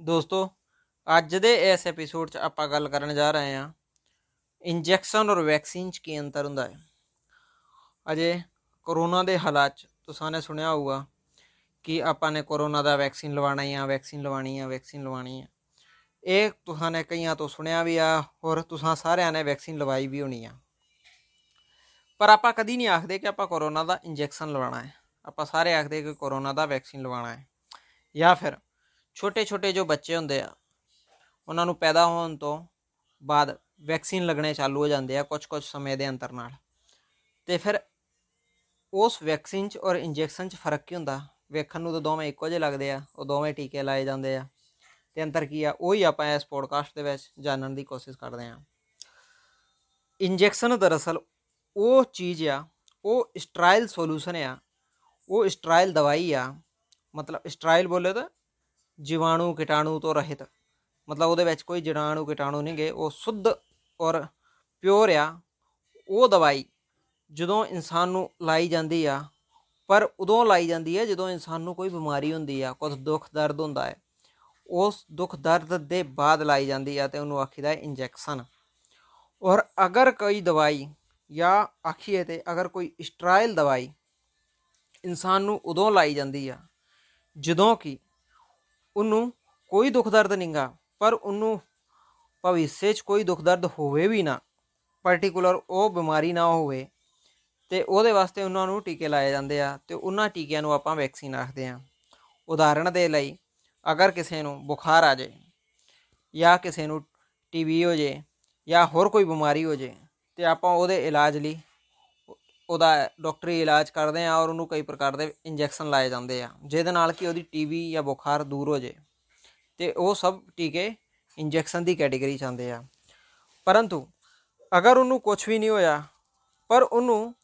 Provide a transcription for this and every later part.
ਦੋਸਤੋ, ਅੱਜ ਦੇ ਇਸ ਐਪੀਸੋਡ 'ਚ ਆਪਾਂ ਗੱਲ ਕਰਨ ਜਾ ਰਹੇ ਹਾਂ ਇੰਜੈਕਸ਼ਨ ਔਰ ਵੈਕਸੀਨ 'ਚ ਕੀ ਅੰਤਰ ਹੁੰਦਾ ਹੈ। ਅਜੇ ਕਰੋਨਾ ਦੇ ਹਾਲਾਤ 'ਚ ਤੁਸੀਂ ਨੇ ਸੁਣਿਆ ਹੋਊਗਾ ਕਿ ਆਪਾਂ ਨੇ ਕਰੋਨਾ ਦਾ ਵੈਕਸੀਨ ਲਵਾਣਾ ਹੈ ਵੈਕਸੀਨ ਲਵਾਣੀ ਹੈ ਵੈਕਸੀਨ ਲਵਾਣੀ ਹੈ ਇਹ ਤੁਸੀਂ ਨੇ ਕਈਆਂ ਤੋਂ ਸੁਣਿਆ ਵੀ ਆ ਔਰ ਤੁਸੀਂ ਸਾਰਿਆਂ ਨੇ ਵੈਕਸੀਨ ਲਵਾਈ ਵੀ ਹੋਣੀ ਆ। ਪਰ ਆਪਾਂ ਕਦੀ ਨਹੀਂ ਆਖਦੇ ਕਿ ਆਪਾਂ ਕਰੋਨਾ ਦਾ ਇੰਜੈਕਸ਼ਨ ਲਵਾਣਾ ਹੈ। ਆਪਾਂ ਸਾਰੇ ਆਖਦੇ ਕਿ ਕਰੋਨਾ ਦਾ ਵੈਕਸੀਨ ਲਵਾਣਾ ਹੈ। ਜਾਂ ਫਿਰ ਛੋਟੇ ਛੋਟੇ ਜੋ ਬੱਚੇ ਹੁੰਦੇ ਆ, ਉਹਨਾਂ ਨੂੰ ਪੈਦਾ ਹੋਣ ਤੋਂ ਬਾਅਦ ਵੈਕਸੀਨ ਲੱਗਣੇ ਚਾਲੂ ਹੋ ਜਾਂਦੇ ਆ ਕੁਝ ਕੁਝ ਸਮੇਂ ਦੇ ਅੰਤਰ ਨਾਲ। ਤੇ ਫਿਰ ਉਸ ਵੈਕਸੀਨ 'ਚ ਔਰ ਇੰਜੈਕਸ਼ਨ 'ਚ ਫ਼ਰਕ ਕੀ ਹੁੰਦਾ? ਵੇਖਣ ਨੂੰ ਤਾਂ ਦੋਵੇਂ ਇੱਕੋ ਜਿਹੇ ਲੱਗਦੇ ਆ, ਉਹ ਦੋਵੇਂ ਟੀਕੇ ਲਾਏ ਜਾਂਦੇ ਆ। ਤੇ ਅੰਤਰ ਕੀ ਆ? ਉਹੀ ਆਪਾਂ ਇਸ ਪੋਡਕਾਸਟ ਦੇ ਵਿੱਚ ਜਾਣਨ ਦੀ ਕੋਸ਼ਿਸ਼ ਕਰਦੇ ਆ। ਇੰਜੈਕਸ਼ਨ ਦਰਅਸਲ ਉਹ ਚੀਜ਼ ਆ, ਉਹ ਸਟਰਾਈਲ ਸੋਲੂਸ਼ਨ ਆ, ਉਹ ਸਟਰਾਈਲ ਦਵਾਈ ਆ, ਮਤਲਬ ਸਟਰਾਈਲ ਬੋਲੇ ਤਾਂ ਜੀਵਾਣੂ ਕੀਟਾਣੂ ਤੋਂ ਰਹਿਤ। ਮਤਲਬ ਉਹਦੇ ਵਿੱਚ ਕੋਈ ਜੀਵਾਣੂ ਕੀਟਾਣੂ ਨਹੀਂ ਗਏ, ਉਹ ਸੁੱਧ ਔਰ ਪਿਓਰ ਆ। ਉਹ ਦਵਾਈ ਜਦੋਂ ਇਨਸਾਨ ਨੂੰ ਲਾਈ ਜਾਂਦੀ ਆ, ਪਰ ਉਦੋਂ ਲਾਈ ਜਾਂਦੀ ਹੈ ਜਦੋਂ ਇਨਸਾਨ ਨੂੰ ਕੋਈ ਬਿਮਾਰੀ ਹੁੰਦੀ ਆ ਕੁਝ ਦੁੱਖ ਦਰਦ ਹੁੰਦਾ ਹੈ, ਉਸ ਦੁੱਖ ਦਰਦ ਦੇ ਬਾਅਦ ਲਾਈ ਜਾਂਦੀ ਆ ਤੇ ਉਹਨੂੰ ਆਖੀਦਾ ਇੰਜੈਕਸ਼ਨ। ਔਰ ਅਗਰ ਕੋਈ ਦਵਾਈ ਜਾਂ ਆਖੀਏ ਤੇ ਅਗਰ ਕੋਈ ਸਟਰਾਈਲ ਦਵਾਈ ਇਨਸਾਨ ਨੂੰ ਉਦੋਂ ਲਾਈ ਜਾਂਦੀ ਆ, ਜਦੋਂ ਕਿ ਉਹਨੂੰ ਕੋਈ ਦੁੱਖ ਦਰਦ ਨਹੀਂਗਾ ਪਰ ਉਹਨੂੰ ਭਵਿੱਖ 'ਚ ਕੋਈ ਦੁੱਖ ਦਰਦ ਹੋਵੇ ਵੀ ਨਾ ਪਾਰਟਿਕੂਲਰ ਉਹ ਬਿਮਾਰੀ ਨਾ ਹੋਵੇ, ਤੇ ਉਹਦੇ ਵਾਸਤੇ ਉਹਨਾਂ ਨੂੰ ਟੀਕੇ ਲਾਏ ਜਾਂਦੇ ਆ, ਤੇ ਉਹਨਾਂ ਟੀਕਿਆਂ ਨੂੰ ਆਪਾਂ ਵੈਕਸੀਨ ਆਖਦੇ ਆ। ਉਦਾਹਰਣ ਦੇ ਲਈ, ਅਗਰ ਕਿਸੇ ਨੂੰ ਬੁਖਾਰ ਆ ਜਾਏ ਜਾਂ ਕਿਸੇ ਨੂੰ ਟੀਵੀ ਹੋ ਜਾਏ ਜਾਂ ਹੋਰ ਕੋਈ ਬਿਮਾਰੀ ਹੋ ਜਾਏ ਤੇ ਆਪਾਂ ਉਹਦੇ ਇਲਾਜ ਲਈ ਉਹਦਾ ਡਾਕਟਰੀ ਇਲਾਜ ਕਰਦੇ ਆ ਔਰ ਉਹਨੂੰ ਕਈ ਪ੍ਰਕਾਰ ਦੇ ਇੰਜੈਕਸ਼ਨ ਲਾਏ ਜਾਂਦੇ ਆ। ਜਿਹਦੇ ਨਾਲ ਕਿ ਉਹਦੀ ਟੀਵੀ ਜਾਂ ਬੁਖਾਰ ਦੂਰ ਹੋ ਜਾਏ ਤੇ ਉਹ ਸਭ ਟੀਕੇ ਇੰਜੈਕਸ਼ਨ ਦੀ ਕੈਟਾਗਰੀ ਚ ਆਉਂਦੇ ਆ। ਪਰੰਤੂ ਅਗਰ ਉਹਨੂੰ ਕੁਝ ਵੀ ਨਹੀਂ ਹੋਇਆ, ਪਰ ਉਹਨੂੰ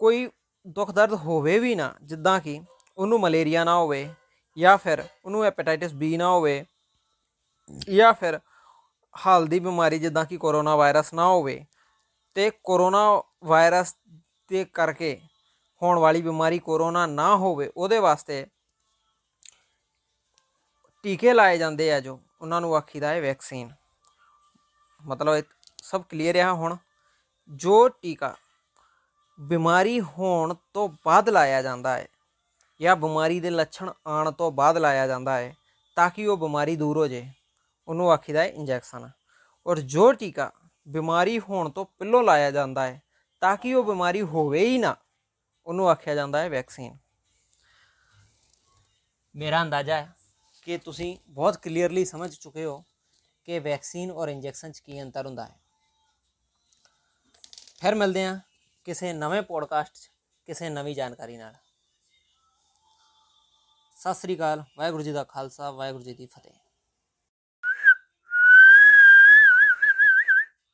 ਕੋਈ ਦੁੱਖ ਦਰਦ ਹੋਵੇ ਵੀ ਨਾ, ਜਿੱਦਾਂ ਕਿ ਉਹਨੂੰ ਮਲੇਰੀਆ ਨਾ ਹੋਵੇ ਜਾਂ ਫਿਰ ਉਹਨੂੰ ਹੈਪੇਟਾਈਟਿਸ ਬੀ ਨਾ ਹੋਵੇ ਜਾਂ ਫਿਰ ਹਾਲ ਦੀ ਬਿਮਾਰੀ ਜਿੱਦਾਂ ਕਿ ਕੋਰੋਨਾ ਵਾਇਰਸ ਨਾ ਹੋਵੇ, ਤੇ ਕੋਰੋਨਾ ਵਾਇਰਸ ਦੇ ਕਰਕੇ ਹੋਣ ਵਾਲੀ ਬਿਮਾਰੀ ਕੋਰੋਨਾ ਨਾ ਹੋਵੇ, ਉਹਦੇ ਵਾਸਤੇ ਟੀਕੇ ਲਾਏ ਜਾਂਦੇ ਆ ਜੋ, ਉਹਨਾਂ ਨੂੰ ਆਖੀਦਾ ਹੈ ਵੈਕਸੀਨ ਮਤਲਬ ਇਹ ਸਭ ਕਲੀਅਰ ਹੈ ਹੁਣ। ਜੋ ਟੀਕਾ ਬਿਮਾਰੀ ਹੋਣ ਤੋਂ ਬਾਅਦ ਲਾਇਆ ਜਾਂਦਾ ਹੈ, ਜਾਂ ਬਿਮਾਰੀ ਦੇ ਲੱਛਣ ਆਉਣ ਤੋਂ ਬਾਅਦ ਲਾਇਆ ਜਾਂਦਾ ਹੈ, ਤਾਂ ਕਿ ਉਹ ਬਿਮਾਰੀ ਦੂਰ ਹੋ ਜਾਏ, ਉਹਨੂੰ ਆਖੀਦਾ ਹੈ ਇੰਜੈਕਸ਼ਨ। ਔਰ ਜੋ ਟੀਕਾ ਬਿਮਾਰੀ ਹੋਣ ਤੋਂ ਪਹਿਲਾਂ ਲਾਇਆ ਜਾਂਦਾ ਹੈ ਤਾਂ ਕਿ ਉਹ ਬਿਮਾਰੀ ਹੋਵੇ ਹੀ ਨਾ, ਉਹਨੂੰ ਆਖਿਆ ਜਾਂਦਾ ਹੈ ਵੈਕਸੀਨ ਮੇਰਾ ਅੰਦਾਜ਼ਾ ਹੈ ਕਿ ਤੁਸੀਂ ਬਹੁਤ ਕਲੀਅਰਲੀ ਸਮਝ ਚੁੱਕੇ ਹੋ ਕਿ ਵੈਕਸੀਨ ਔਰ ਇੰਜੈਕਸ਼ਨ 'ਚ ਕੀ ਅੰਤਰ ਹੁੰਦਾ ਹੈ। ਫਿਰ ਮਿਲਦੇ ਹਾਂ ਕਿਸੇ ਨਵੇਂ ਪੋਡਕਾਸਟ 'ਚ, ਕਿਸੇ ਨਵੀਂ ਜਾਣਕਾਰੀ ਨਾਲ। ਸਤਿ ਸ੍ਰੀ ਅਕਾਲ, ਵਾਹਿਗੁਰੂ ਜੀ ਦਾ ਖਾਲਸਾ, ਵਾਹਿਗੁਰੂ ਜੀ ਦੀ ਫਤਿਹ।